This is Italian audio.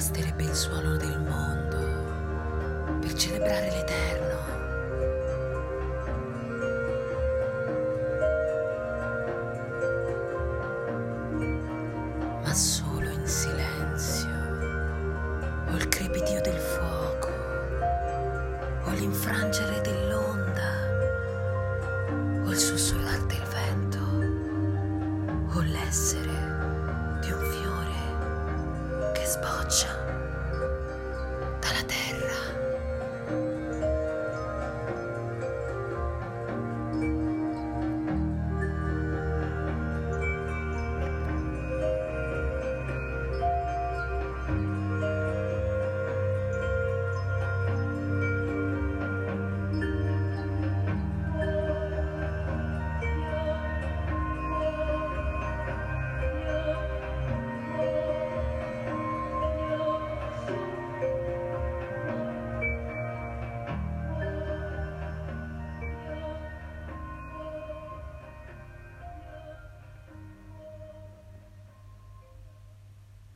basterebbe il suono del mondo per celebrare l'Eterno. Ma solo in silenzio ho il crepitio del fuoco, ho l'infrangere dell'onda, ho il sussurrar del vento, ho l'essere. this.